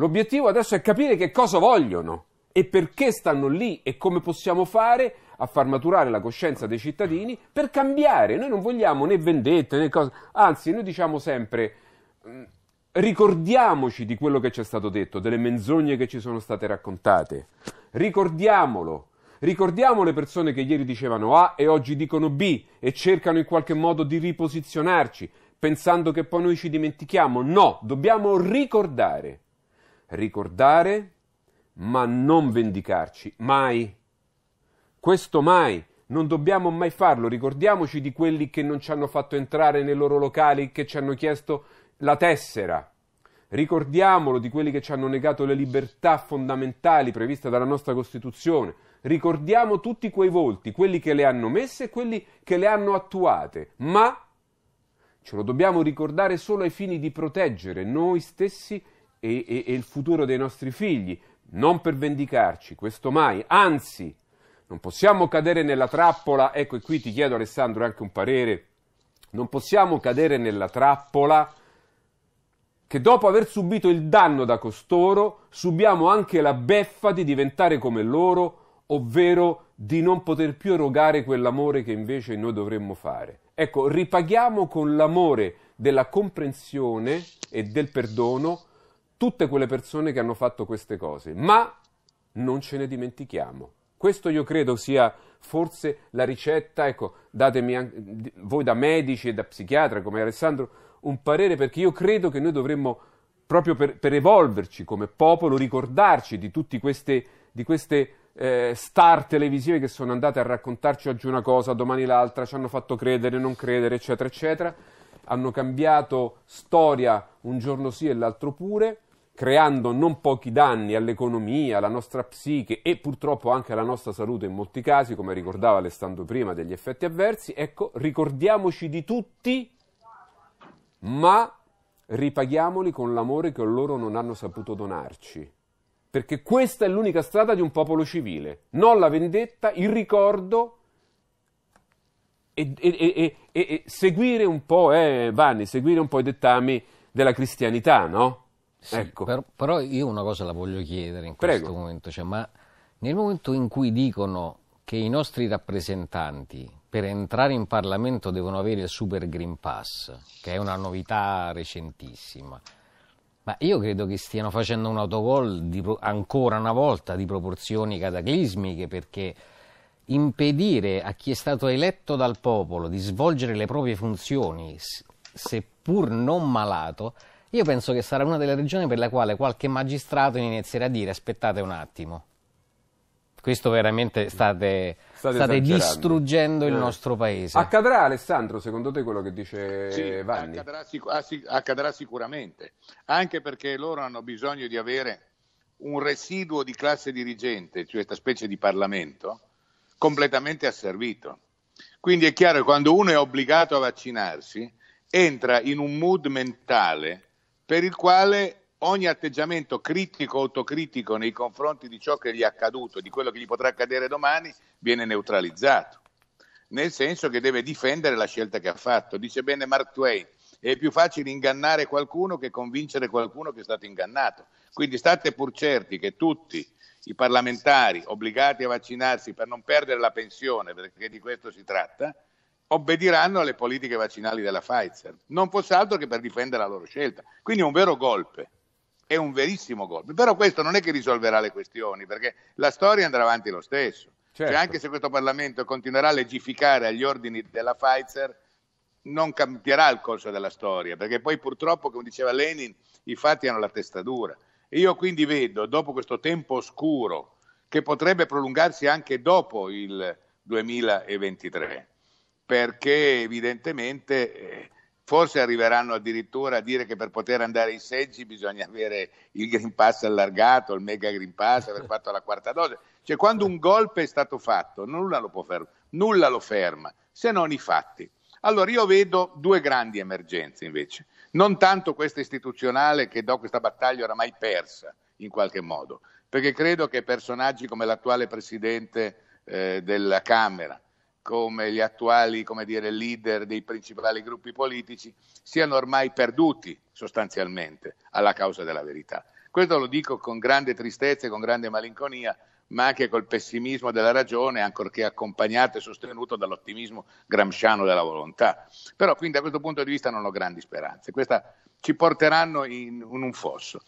L'obiettivo adesso è capire che cosa vogliono e perché stanno lì e come possiamo fare a far maturare la coscienza dei cittadini per cambiare. Noi non vogliamo né vendette né cose, anzi noi diciamo sempre mm, ricordiamoci di quello che ci è stato detto, delle menzogne che ci sono state raccontate. Ricordiamolo. Ricordiamo le persone che ieri dicevano A e oggi dicono B e cercano in qualche modo di riposizionarci, pensando che poi noi ci dimentichiamo. No, dobbiamo ricordare. Ricordare, ma non vendicarci. Mai. Questo mai. Non dobbiamo mai farlo. Ricordiamoci di quelli che non ci hanno fatto entrare nei loro locali, che ci hanno chiesto la tessera. Ricordiamolo di quelli che ci hanno negato le libertà fondamentali previste dalla nostra Costituzione. Ricordiamo tutti quei volti, quelli che le hanno messe e quelli che le hanno attuate, ma ce lo dobbiamo ricordare solo ai fini di proteggere noi stessi e, e, e il futuro dei nostri figli, non per vendicarci, questo mai, anzi, non possiamo cadere nella trappola, ecco e qui ti chiedo Alessandro anche un parere, non possiamo cadere nella trappola che dopo aver subito il danno da costoro subiamo anche la beffa di diventare come loro, ovvero di non poter più erogare quell'amore che invece noi dovremmo fare. Ecco, ripaghiamo con l'amore della comprensione e del perdono tutte quelle persone che hanno fatto queste cose, ma non ce ne dimentichiamo. Questo io credo sia forse la ricetta, ecco, datemi voi da medici e da psichiatra come Alessandro un parere perché io credo che noi dovremmo proprio per, per evolverci come popolo ricordarci di tutte queste, di queste eh, star televisive che sono andate a raccontarci oggi una cosa, domani l'altra, ci hanno fatto credere, non credere, eccetera, eccetera, hanno cambiato storia un giorno sì e l'altro pure creando non pochi danni all'economia, alla nostra psiche e purtroppo anche alla nostra salute in molti casi, come ricordava Alessandro prima, degli effetti avversi, ecco, ricordiamoci di tutti, ma ripaghiamoli con l'amore che loro non hanno saputo donarci. Perché questa è l'unica strada di un popolo civile, non la vendetta, il ricordo e, e, e, e seguire un po', eh, Vanni, seguire un po' i dettami della cristianità, no? Sì, ecco. però, però, io una cosa la voglio chiedere in questo Prego. momento, cioè, ma nel momento in cui dicono che i nostri rappresentanti per entrare in Parlamento devono avere il Super Green Pass, che è una novità recentissima, ma io credo che stiano facendo un autogol di, ancora una volta di proporzioni cataclismiche perché impedire a chi è stato eletto dal popolo di svolgere le proprie funzioni, seppur non malato, io penso che sarà una delle regioni per la quale qualche magistrato inizierà a dire aspettate un attimo. Questo veramente state, state, state distruggendo il eh. nostro paese. Accadrà Alessandro, secondo te quello che dice sì, Vanni? Accadrà, ah, accadrà sicuramente, anche perché loro hanno bisogno di avere un residuo di classe dirigente, cioè questa specie di Parlamento, completamente asservito. Quindi è chiaro che quando uno è obbligato a vaccinarsi, entra in un mood mentale per il quale ogni atteggiamento critico o autocritico nei confronti di ciò che gli è accaduto, di quello che gli potrà accadere domani, viene neutralizzato. Nel senso che deve difendere la scelta che ha fatto. Dice bene Mark Twain, è più facile ingannare qualcuno che convincere qualcuno che è stato ingannato. Quindi state pur certi che tutti i parlamentari obbligati a vaccinarsi per non perdere la pensione, perché di questo si tratta, obbediranno alle politiche vaccinali della Pfizer, non fosse altro che per difendere la loro scelta. Quindi è un vero golpe, è un verissimo golpe. Però questo non è che risolverà le questioni, perché la storia andrà avanti lo stesso. Cioè, certo. Cioè, anche se questo Parlamento continuerà a legificare agli ordini della Pfizer, non cambierà il corso della storia, perché poi purtroppo, come diceva Lenin, i fatti hanno la testa dura. E io quindi vedo, dopo questo tempo oscuro, che potrebbe prolungarsi anche dopo il 2023, perché evidentemente eh, forse arriveranno addirittura a dire che per poter andare ai seggi bisogna avere il Green Pass allargato, il Mega Green Pass, aver fatto la quarta dose. Cioè quando un golpe è stato fatto, nulla lo, può fer- nulla lo ferma, se non i fatti. Allora io vedo due grandi emergenze invece, non tanto questa istituzionale che do questa battaglia oramai persa in qualche modo, perché credo che personaggi come l'attuale Presidente eh, della Camera, come gli attuali come dire, leader dei principali gruppi politici siano ormai perduti sostanzialmente alla causa della verità. Questo lo dico con grande tristezza e con grande malinconia, ma anche col pessimismo della ragione, ancorché accompagnato e sostenuto dall'ottimismo gramsciano della volontà. Però quindi da questo punto di vista non ho grandi speranze. Questa ci porteranno in, un fosso.